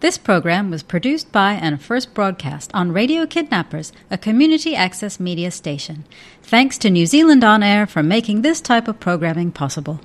This program was produced by and first broadcast on Radio Kidnappers, a community access media station. Thanks to New Zealand On Air for making this type of programming possible.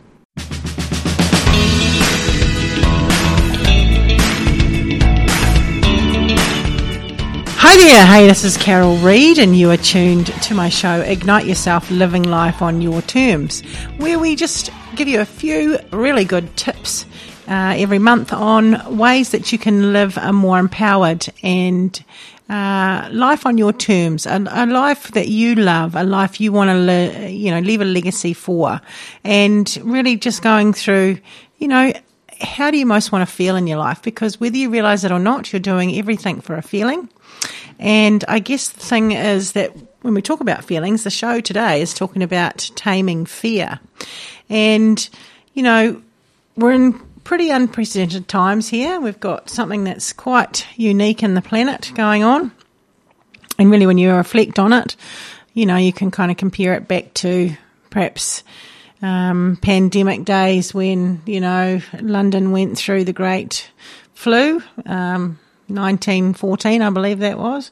Hi there, hey, this is Carol Reid, and you are tuned to my show, Ignite Yourself Living Life on Your Terms, where we just give you a few really good tips uh, every month on ways that you can live a more empowered and uh, life on your terms, a, a, life that you love, a life you want to, li- you know, leave a legacy for, and really just going through, you know, how do you most want to feel in your life? Because whether you realize it or not, you're doing everything for a feeling. And I guess the thing is that when we talk about feelings, the show today is talking about taming fear. And, you know, we're in pretty unprecedented times here. We've got something that's quite unique in the planet going on. And really, when you reflect on it, you know, you can kind of compare it back to perhaps um, pandemic days when, you know, London went through the great flu. Um, 1914, I believe that was.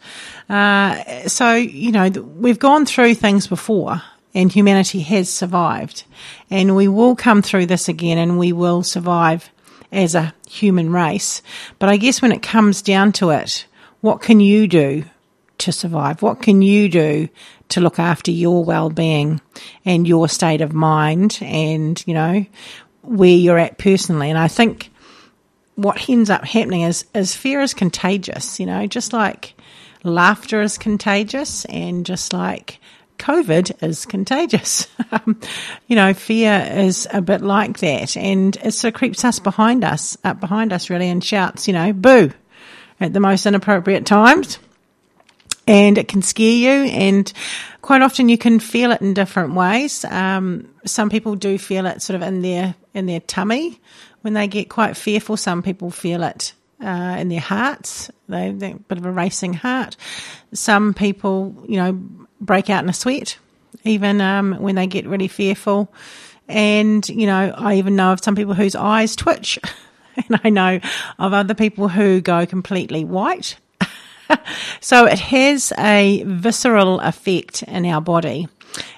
Uh, so, you know, we've gone through things before and humanity has survived. And we will come through this again and we will survive as a human race. But I guess when it comes down to it, what can you do to survive? What can you do to look after your well-being and your state of mind and, you know, where you're at personally? And I think what ends up happening is, is fear is contagious, you know, just like laughter is contagious and just like COVID is contagious. Um, you know, fear is a bit like that, and it sort of creeps us behind us, up behind us, really, and shouts, you know, boo at the most inappropriate times. And it can scare you, and quite often you can feel it in different ways. Um, some people do feel it sort of in their in their tummy when they get quite fearful. Some people feel it uh, in their hearts. They, they a bit of a racing heart. Some people, you know, break out in a sweat, even um, when they get really fearful. And, you know, I even know of some people whose eyes twitch. and I know of other people who go completely white. so it has a visceral effect in our body.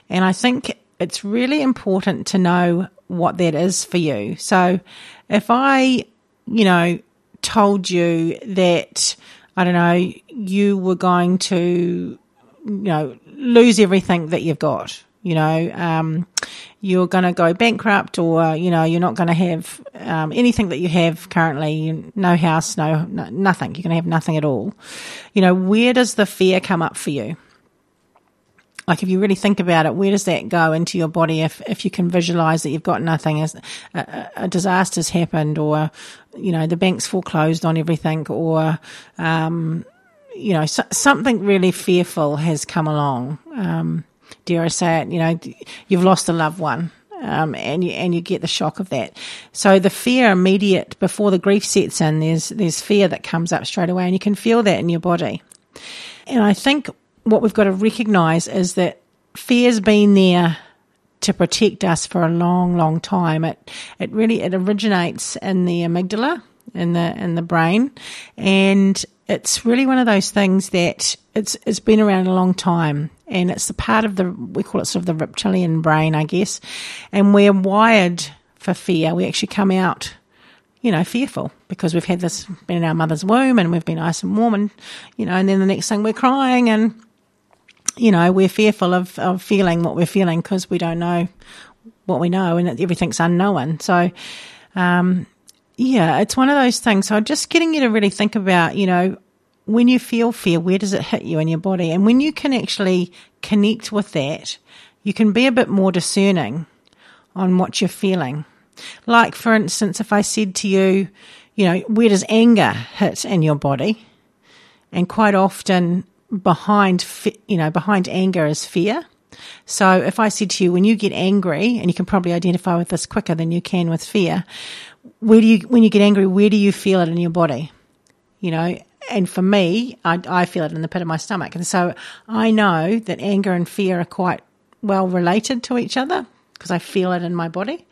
And I think it's really important to know what that is for you. So if I, you know, told you that, I don't know, you were going to, you know, lose everything that you've got. You know, um, you're going to go bankrupt, or you know, you're not going to have um, anything that you have currently. No house, no, no nothing. You're going to have nothing at all. You know, where does the fear come up for you? Like if you really think about it, where does that go into your body if, if you can visualize that you've got nothing, as a, a disaster's happened or, you know, the bank's foreclosed on everything or, um, you know, so, something really fearful has come along. Um, dare I say it, you know, you've lost a loved one. Um, and you and you get the shock of that. So the fear immediate before the grief sets in, there's there's fear that comes up straight away, and you can feel that in your body. And I think what we've got to recognise is that fear's been there to protect us for a long, long time. It it really it originates in the amygdala in the in the brain, and it's really one of those things that it's it's been around a long time and it's a part of the we call it sort of the reptilian brain I guess. And we're wired for fear. We actually come out you know fearful because we've had this been in our mother's womb and we've been nice and warm and you know and then the next thing we're crying and you know we're fearful of, of feeling what we're feeling because we don't know what we know and everything's unknown. So um, yeah, it's one of those things. So just getting you to really think about, you know, when you feel fear, where does it hit you in your body? And when you can actually connect with that, you can be a bit more discerning on what you're feeling. Like, for instance, if I said to you, you know, where does anger hit in your body? And quite often behind, you know, behind anger is fear. So if I said to you, when you get angry, and you can probably identify with this quicker than you can with fear, where do you, when you get angry, where do you feel it in your body? You know, and for me, I, I feel it in the pit of my stomach. And so I know that anger and fear are quite well related to each other because I feel it in my body.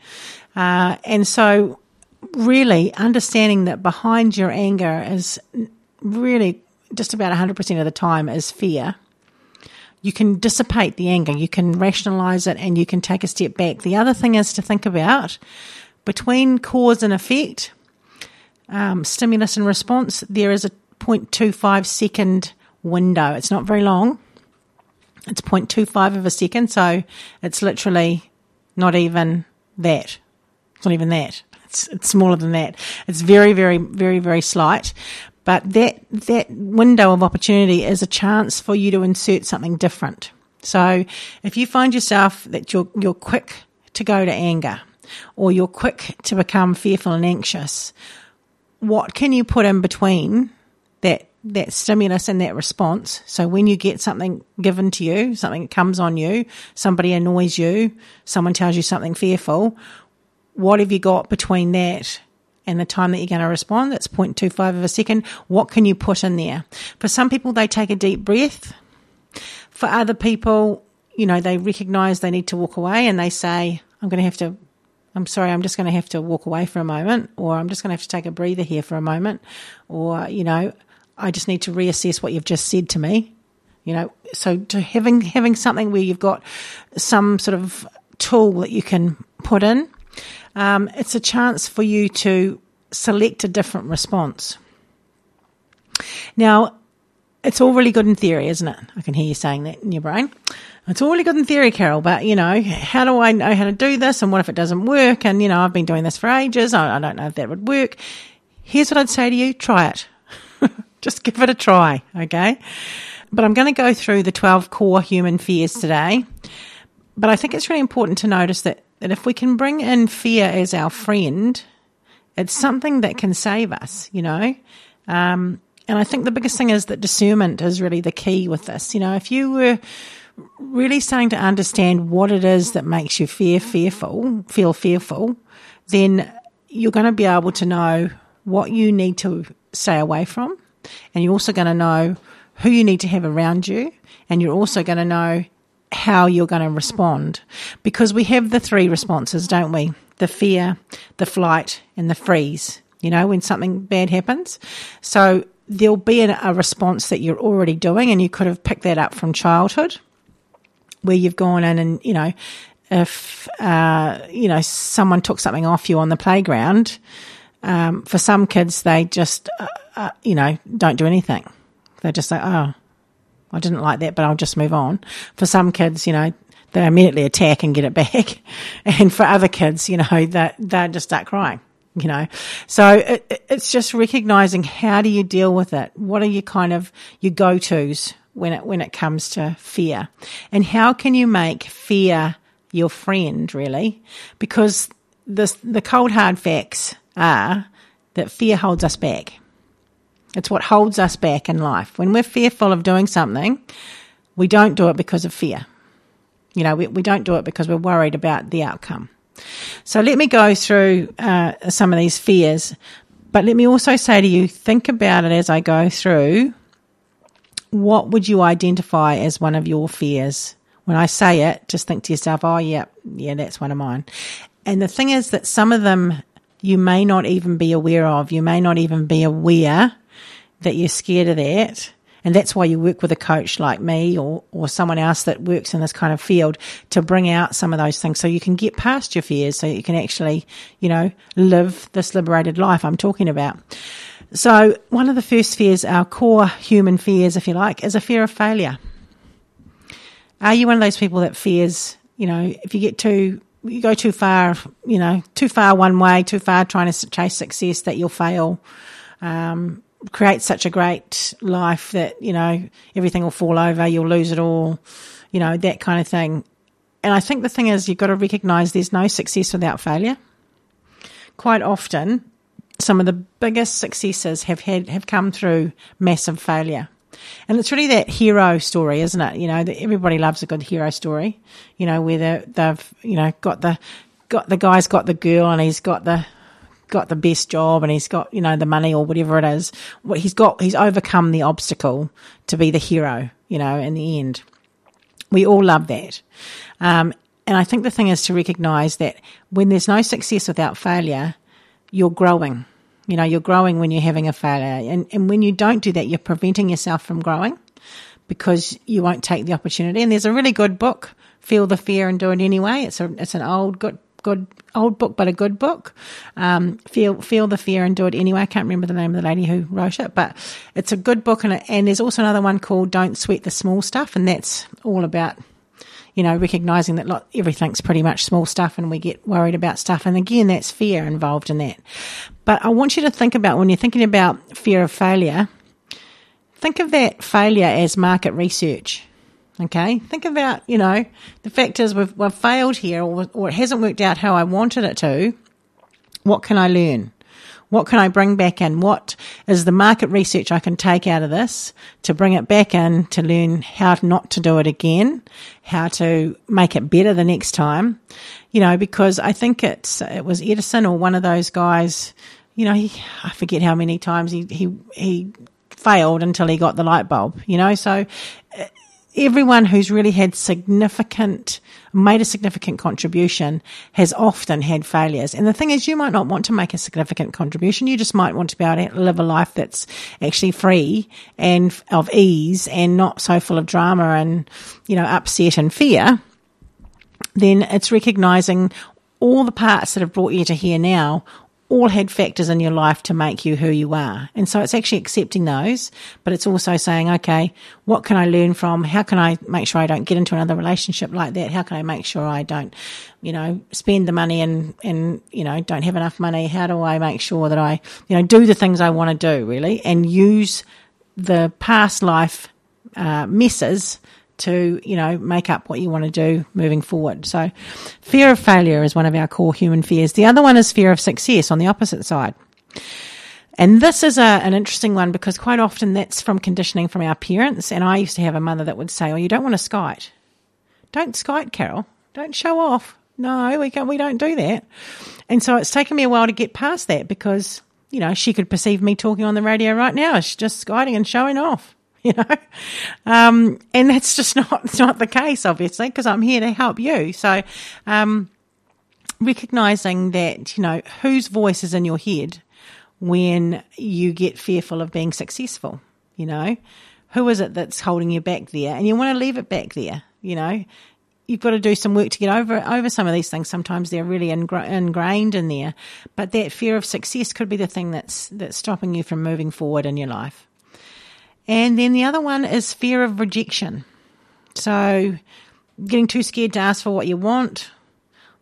Uh, and so really understanding that behind your anger is really just about 100% of the time is fear. You can dissipate the anger, you can rationalize it, and you can take a step back. The other thing is to think about between cause and effect, um, stimulus and response, there is a 0.25 second window. It's not very long. It's 0.25 of a second, so it's literally not even that. It's not even that. It's, it's smaller than that. It's very, very, very, very slight. But that that window of opportunity is a chance for you to insert something different. So if you find yourself that you're you're quick to go to anger or you're quick to become fearful and anxious, what can you put in between that that stimulus and that response? So when you get something given to you, something comes on you, somebody annoys you, someone tells you something fearful, what have you got between that and the time that you're going to respond. That's 0.25 of a second. What can you put in there? For some people, they take a deep breath. For other people, you know, they recognize they need to walk away and they say, I'm going to have to, I'm sorry, I'm just going to have to walk away for a moment, or I'm just going to have to take a breather here for a moment, or, you know, I just need to reassess what you've just said to me. You know, so to having having something where you've got some sort of tool that you can put in um, it's a chance for you to select a different response. Now, it's all really good in theory, isn't it? I can hear you saying that in your brain. It's all good in theory, Carol, but you know, how do I know how to do this? And what if it doesn't work? And you know, I've been doing this for ages. I, I don't know if that would work. Here's what I'd say to you try it. Just give it a try, okay? But I'm going to go through the 12 core human fears today. But I think it's really important to notice that that if we can bring in fear as our friend, it's something that can save us, you know? Um, and I think the biggest thing is that discernment is really the key with this. You know, if you were really starting to understand what it is that makes you fear fearful, feel fearful, then you're going to be able to know what you need to stay away from. And you're also going to know who you need to have around you. And you're also going to know how you're going to respond because we have the three responses, don't we? The fear, the flight, and the freeze, you know, when something bad happens. So there'll be a response that you're already doing, and you could have picked that up from childhood where you've gone in and, you know, if, uh, you know, someone took something off you on the playground, um, for some kids, they just, uh, uh, you know, don't do anything. They're just say, oh, I didn't like that, but I'll just move on. For some kids, you know, they immediately attack and get it back. And for other kids, you know, that they just start crying, you know. So it, it's just recognizing how do you deal with it? What are your kind of your go-tos when it, when it comes to fear? And how can you make fear your friend really? Because the, the cold hard facts are that fear holds us back. It's what holds us back in life. When we're fearful of doing something, we don't do it because of fear. You know, we, we don't do it because we're worried about the outcome. So let me go through uh, some of these fears, but let me also say to you, think about it as I go through. What would you identify as one of your fears? When I say it, just think to yourself, oh, yeah, yeah, that's one of mine. And the thing is that some of them you may not even be aware of. You may not even be aware that you're scared of that. And that's why you work with a coach like me or, or someone else that works in this kind of field to bring out some of those things so you can get past your fears so you can actually, you know, live this liberated life I'm talking about. So one of the first fears, our core human fears, if you like, is a fear of failure. Are you one of those people that fears, you know, if you get too, you go too far, you know, too far one way, too far trying to chase success that you'll fail? Um, create such a great life that, you know, everything will fall over, you'll lose it all, you know, that kind of thing. And I think the thing is, you've got to recognize there's no success without failure. Quite often, some of the biggest successes have had, have come through massive failure. And it's really that hero story, isn't it? You know, that everybody loves a good hero story. You know, where they've, you know, got the, got the guy's got the girl and he's got the got the best job and he's got, you know, the money or whatever it is. What he's got, he's overcome the obstacle to be the hero, you know, in the end. We all love that. Um, and I think the thing is to recognize that when there's no success without failure, you're growing. You know, you're growing when you're having a failure. And, and when you don't do that, you're preventing yourself from growing because you won't take the opportunity. And there's a really good book, Feel the Fear and Do It Anyway. It's a, it's an old, good, good, old book, but a good book. Um, feel, feel the fear and do it anyway. I can't remember the name of the lady who wrote it, but it's a good book. And, and there's also another one called Don't Sweat the Small Stuff. And that's all about you know, recognizing that lot, everything's pretty much small stuff and we get worried about stuff. And again, that's fear involved in that. But I want you to think about when you're thinking about fear of failure, think of that failure as market research. Okay. Think about, you know, the fact is we've, we've failed here or, or it hasn't worked out how I wanted it to. What can I learn? What can I bring back in? What is the market research I can take out of this to bring it back in to learn how not to do it again, how to make it better the next time? You know, because I think it's, it was Edison or one of those guys, you know, he, I forget how many times he, he, he failed until he got the light bulb, you know, so uh, everyone who's really had significant, made a significant contribution has often had failures. And the thing is, you might not want to make a significant contribution. You just might want to be able to live a life that's actually free and of ease and not so full of drama and, you know, upset and fear. Then it's recognizing all the parts that have brought you to here now all had factors in your life to make you who you are. And so it's actually accepting those, but it's also saying, okay, what can I learn from? How can I make sure I don't get into another relationship like that? How can I make sure I don't, you know, spend the money and, and, you know, don't have enough money? How do I make sure that I, you know, do the things I want to do really and use the past life uh, messes to, you know, make up what you want to do moving forward. So fear of failure is one of our core human fears. The other one is fear of success on the opposite side. And this is a, an interesting one because quite often that's from conditioning from our parents. And I used to have a mother that would say, Oh, you don't want to skite. Don't skite, Carol. Don't show off. No, we can't, we don't do that. And so it's taken me a while to get past that because, you know, she could perceive me talking on the radio right now as just skiting and showing off. you know, um, and that's just not not the case, obviously, because I'm here to help you. So, um, recognizing that you know whose voice is in your head when you get fearful of being successful, you know, who is it that's holding you back there, and you want to leave it back there, you know. You've got to do some work to get over over some of these things. Sometimes they're really ingra- ingrained in there, but that fear of success could be the thing that's that's stopping you from moving forward in your life. And then the other one is fear of rejection. So getting too scared to ask for what you want.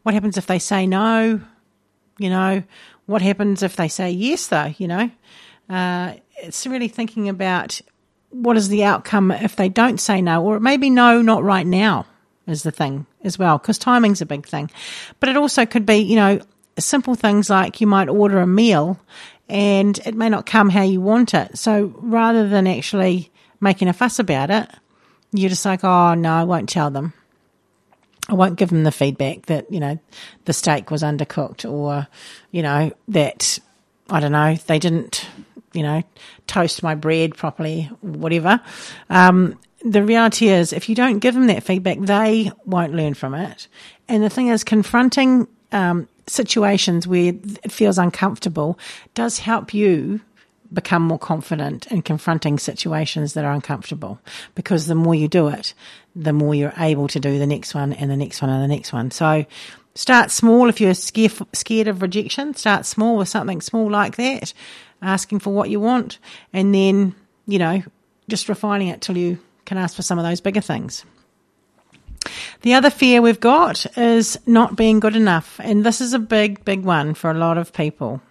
What happens if they say no? You know, what happens if they say yes, though? You know, uh, it's really thinking about what is the outcome if they don't say no, or maybe no, not right now is the thing as well, because timing's a big thing. But it also could be, you know, simple things like you might order a meal and it may not come how you want it. So rather than actually making a fuss about it, you're just like, oh no, I won't tell them. I won't give them the feedback that, you know, the steak was undercooked or, you know, that, I don't know, they didn't, you know, toast my bread properly, whatever. Um, the reality is, if you don't give them that feedback, they won't learn from it. And the thing is, confronting um, situations where it feels uncomfortable does help you become more confident in confronting situations that are uncomfortable because the more you do it, the more you're able to do the next one and the next one and the next one. So start small if you're scared, scared of rejection, start small with something small like that, asking for what you want, and then, you know, just refining it till you can ask for some of those bigger things. The other fear we've got is not being good enough. And this is a big, big one for a lot of people.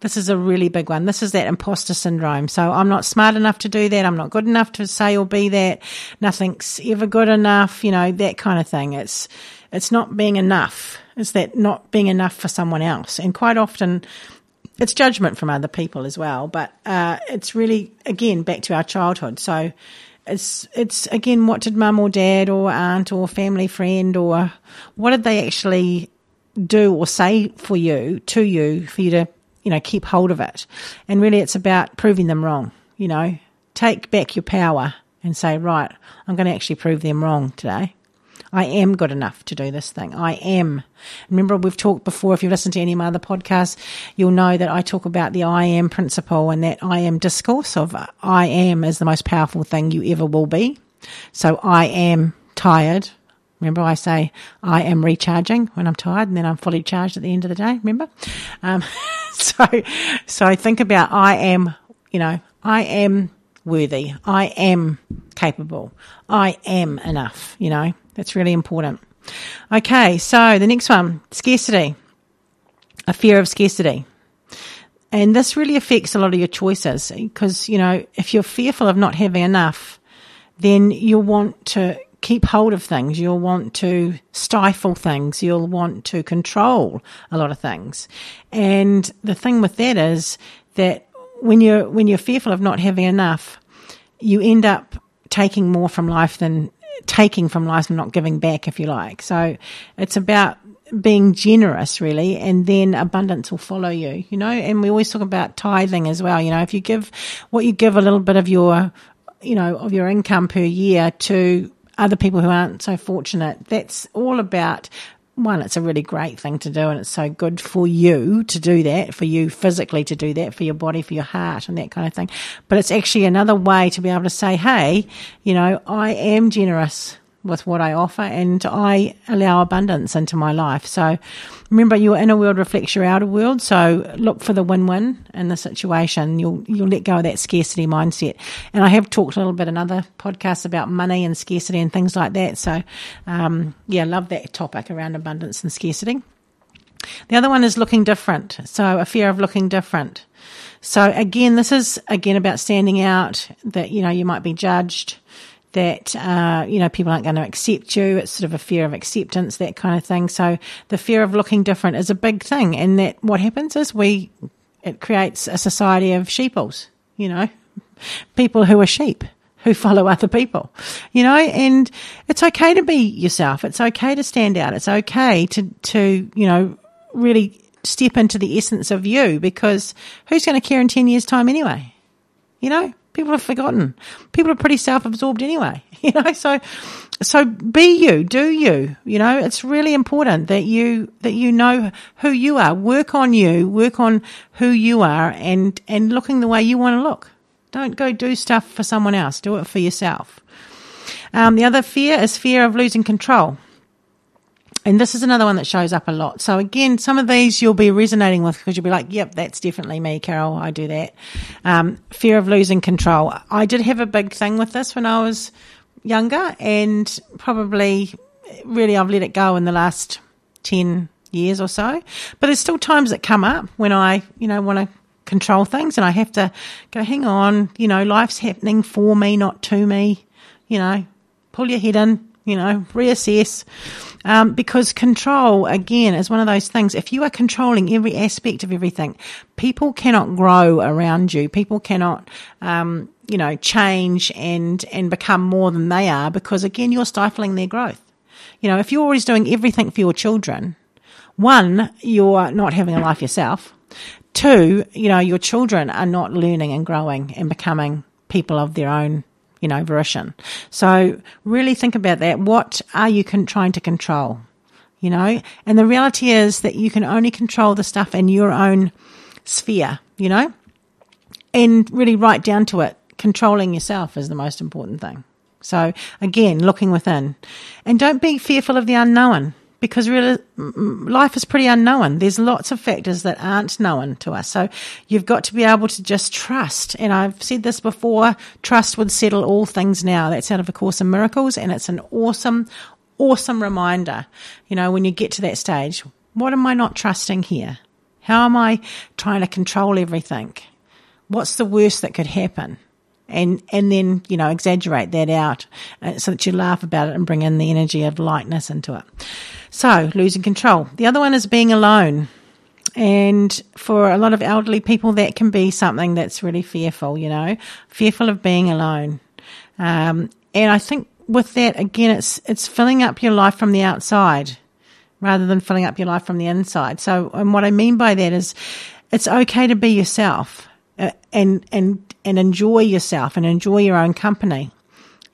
This is a really big one. This is that imposter syndrome. So I'm not smart enough to do that. I'm not good enough to say or be that. Nothing's ever good enough, you know, that kind of thing. It's, it's not being enough. It's that not being enough for someone else. And quite often it's judgment from other people as well. But, uh, it's really, again, back to our childhood. So it's it's again what did mum or dad or aunt or family friend or what did they actually do or say for you to you for you to you know keep hold of it? And really it's about proving them wrong you know? Take back your power and say right i'm going to actually prove them wrong today I am good enough to do this thing. I am. Remember, we've talked before, if you've listened to any of my other podcasts, you'll know that I talk about the I am principle and that I am discourse of I am is the most powerful thing you ever will be. So I am tired. Remember, I say I am recharging when I'm tired, and then I'm fully charged at the end of the day. Remember, um, so so think about I am. You know, I am worthy. I am capable. I am enough. You know, that's really important. Okay, so the next one scarcity, a fear of scarcity. And this really affects a lot of your choices because, you know, if you're fearful of not having enough, then you'll want to keep hold of things. You'll want to stifle things. You'll want to control a lot of things. And the thing with that is that when you're, when you're fearful of not having enough, you end up taking more from life than taking from life and not giving back, if you like. So it's about being generous really and then abundance will follow you you know and we always talk about tithing as well you know if you give what you give a little bit of your you know of your income per year to other people who aren't so fortunate. That's all about one, it's a really great thing to do, and it's so good for you to do that, for you physically to do that, for your body, for your heart, and that kind of thing. But it's actually another way to be able to say, hey, you know, I am generous with what I offer and I allow abundance into my life. So remember your inner world reflects your outer world. So look for the win-win in the situation. You'll, you'll let go of that scarcity mindset. And I have talked a little bit in other podcasts about money and scarcity and things like that. So, um, yeah, love that topic around abundance and scarcity. The other one is looking different. So a fear of looking different. So again, this is again about standing out that, you know, you might be judged that uh, you know people aren't going to accept you. It's sort of a fear of acceptance, that kind of thing. So the fear of looking different is a big thing, and that what happens is we it creates a society of sheeples. You know, people who are sheep who follow other people, you know, and it's okay to be yourself. It's okay to stand out. It's okay to, to, you know, really step into the essence of you because who's going to care in 10 years time anyway? You know, People have forgotten. People are pretty self-absorbed anyway, you know. So, so be you, do you. You know, it's really important that you that you know who you are. Work on you. Work on who you are, and and looking the way you want to look. Don't go do stuff for someone else. Do it for yourself. Um, the other fear is fear of losing control. And this is another one that shows up a lot. So again, some of these you'll be resonating with because you'll be like, yep, that's definitely me, Carol. I do that. Um, fear of losing control. I did have a big thing with this when I was younger and probably really I've let it go in the last 10 years or so. But there's still times that come up when I, you know, want to control things and I have to go, hang on, you know, life's happening for me, not to me. You know, pull your head in, you know, reassess. Um, because control, again, is one of those things. If you are controlling every aspect of everything, people cannot grow around you. People cannot, um, you know, change and, and become more than they are because again, you're stifling their growth. You know, if you're always doing everything for your children, one, you're not having a life yourself. Two, you know, your children are not learning and growing and becoming people of their own you know, volition. So really think about that. What are you con- trying to control? You know, and the reality is that you can only control the stuff in your own sphere, you know, and really right down to it, controlling yourself is the most important thing. So again, looking within and don't be fearful of the unknown because really life is pretty unknown. There's lots of factors that aren't known to us. So you've got to be able to just trust. And I've said this before, trust would settle all things now. That's out of A Course in Miracles. And it's an awesome, awesome reminder. You know, when you get to that stage, what am I not trusting here? How am I trying to control everything? What's the worst that could happen? And and then you know exaggerate that out uh, so that you laugh about it and bring in the energy of lightness into it. So, losing control. The other one is being alone. And for a lot of elderly people, that can be something that's really fearful, you know, fearful of being alone. Um, and I think with that, again, it's, it's filling up your life from the outside rather than filling up your life from the inside. So, and what I mean by that is it's okay to be yourself and, and, and enjoy yourself and enjoy your own company.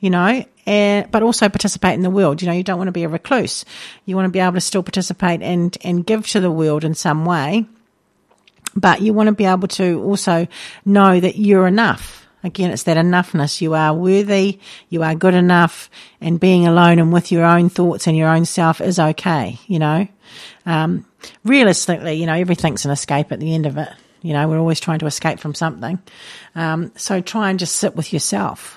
you know, and, but also participate in the world. You know, you don't want to be a recluse. You want to be able to still participate and, and give to the world in some way. But you want to be able to also know that you're enough. Again, it's that enoughness. You are worthy. You are good enough and being alone and with your own thoughts and your own self is okay. You know, um, realistically, you know, everything's an escape at the end of it. You know, we're always trying to escape from something. Um, so try and just sit with yourself.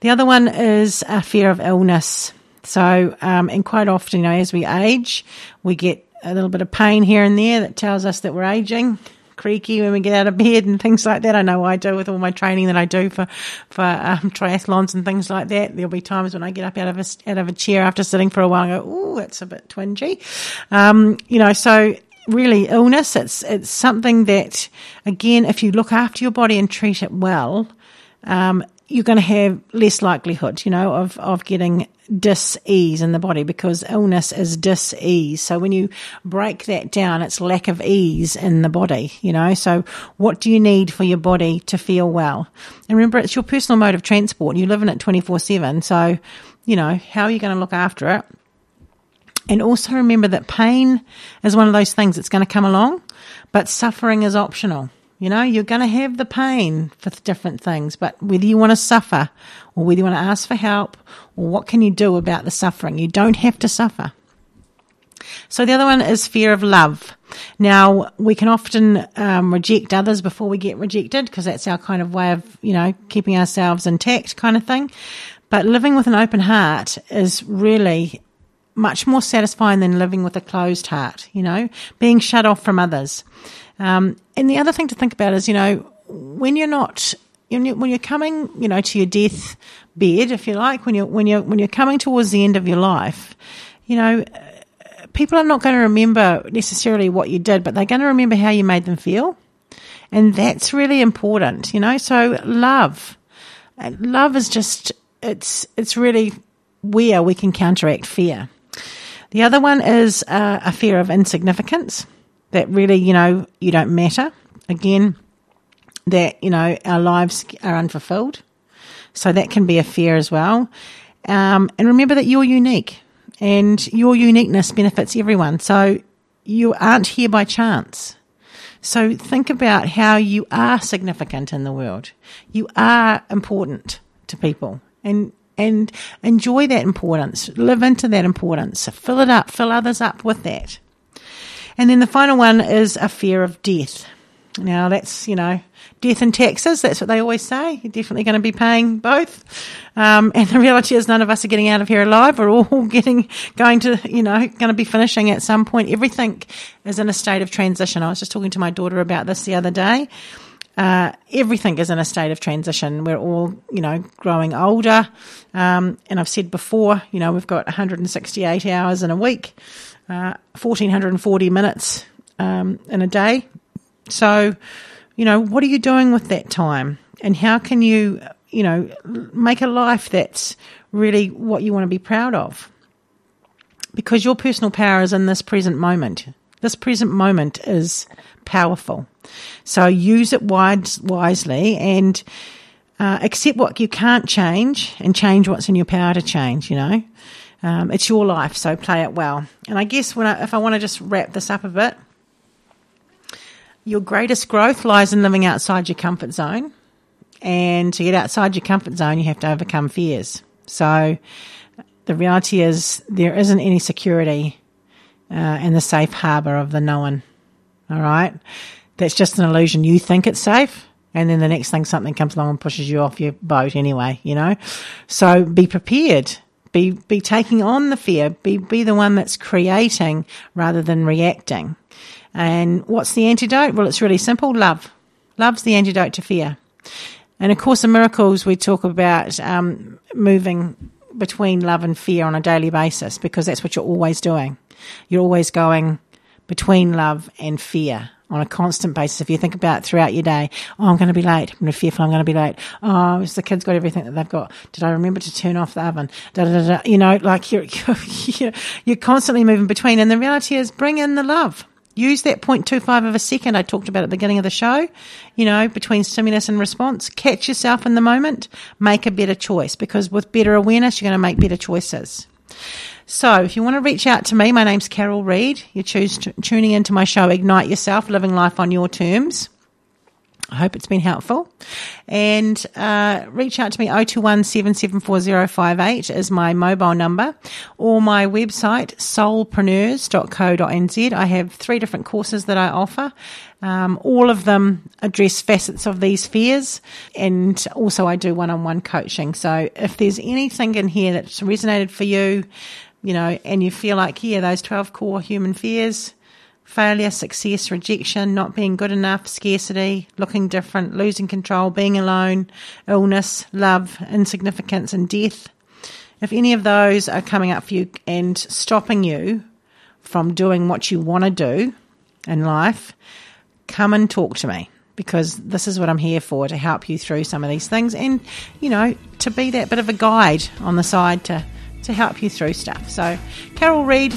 The other one is a fear of illness. So, um, and quite often, you know, as we age, we get a little bit of pain here and there that tells us that we're aging creaky when we get out of bed and things like that. I know I do with all my training that I do for for um, triathlons and things like that. There'll be times when I get up out of a out of a chair after sitting for a while and go, "Oh, that's a bit twingy," um, you know. So really, illness it's it's something that again, if you look after your body and treat it well. Um, you're going to have less likelihood, you know, of, of getting dis-ease in the body because illness is dis-ease. So when you break that down, it's lack of ease in the body, you know. So what do you need for your body to feel well? And remember, it's your personal mode of transport. You live in it 24 7. So, you know, how are you going to look after it? And also remember that pain is one of those things that's going to come along, but suffering is optional. You know, you're going to have the pain for different things, but whether you want to suffer or whether you want to ask for help or what can you do about the suffering, you don't have to suffer. So the other one is fear of love. Now we can often um, reject others before we get rejected because that's our kind of way of you know keeping ourselves intact, kind of thing. But living with an open heart is really much more satisfying than living with a closed heart. You know, being shut off from others. Um, and the other thing to think about is, you know, when you're not, when you're coming, you know, to your death bed, if you like, when you're when you're when you're coming towards the end of your life, you know, people are not going to remember necessarily what you did, but they're going to remember how you made them feel, and that's really important, you know. So love, love is just it's it's really where we can counteract fear. The other one is uh, a fear of insignificance that really, you know, you don't matter. Again, that, you know, our lives are unfulfilled. So that can be a fear as well. Um, and remember that you're unique and your uniqueness benefits everyone. So you aren't here by chance. So think about how you are significant in the world. You are important to people and and enjoy that importance. Live into that importance. Fill it up. Fill others up with that. And then the final one is a fear of death. Now that's, you know, death and taxes. That's what they always say. You're definitely going to be paying both. Um, and the reality is none of us are getting out of here alive. We're all getting, going to, you know, going to be finishing at some point. Everything is in a state of transition. I was just talking to my daughter about this the other day. Uh, everything is in a state of transition. We're all, you know, growing older. Um, and I've said before, you know, we've got 168 hours in a week uh, 1440 minutes um, in a day. So, you know, what are you doing with that time? And how can you, you know, make a life that's really what you want to be proud of? Because your personal power is in this present moment. This present moment is powerful. So use it wise, wisely and uh, accept what you can't change and change what's in your power to change, you know. Um, it's your life, so play it well. And I guess when I, if I want to just wrap this up a bit, your greatest growth lies in living outside your comfort zone. And to get outside your comfort zone, you have to overcome fears. So the reality is there isn't any security uh, in the safe harbor of the known. All right. That's just an illusion. You think it's safe. And then the next thing, something comes along and pushes you off your boat anyway, you know? So be prepared be be taking on the fear. Be be the one that's creating rather than reacting. And what's the antidote? Well, it's really simple. Love. Love's the antidote to fear. And of course, in miracles, we talk about um, moving between love and fear on a daily basis because that's what you're always doing. You're always going between love and fear on a constant basis. If you think about it throughout your day, oh, I'm going to be late. I'm going to be fearful. I'm going to be late. Oh, the kids got everything that they've got? Did I remember to turn off the oven? Da, da, da, You know, like you're, you're, you're constantly moving between. And the reality is bring in the love. use that 0.25 of a second I talked about at the beginning of the show, you know, between stimulus and response. Catch yourself in the moment, make a better choice because with better awareness, you're going to make better choices. So, if you want to reach out to me, my name's Carol Reid. You choose t- tuning into my show, Ignite Yourself, Living Life on Your Terms. I hope it's been helpful. And uh, reach out to me, 021 774058 is my mobile number, or my website, soulpreneurs.co.nz. I have three different courses that I offer. Um, all of them address facets of these fears, and also I do one on one coaching. So if there's anything in here that's resonated for you, you know, and you feel like, yeah, those 12 core human fears, failure, success, rejection, not being good enough, scarcity, looking different, losing control, being alone, illness, love, insignificance, and death. If any of those are coming up for you and stopping you from doing what you want to do in life, come and talk to me because this is what I'm here for to help you through some of these things and, you know, to be that bit of a guide on the side to to help you through stuff. So, Carol Reid,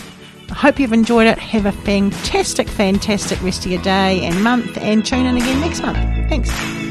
I hope you've enjoyed it. Have a fantastic, fantastic rest of your day and month, and tune in again next month. Thanks.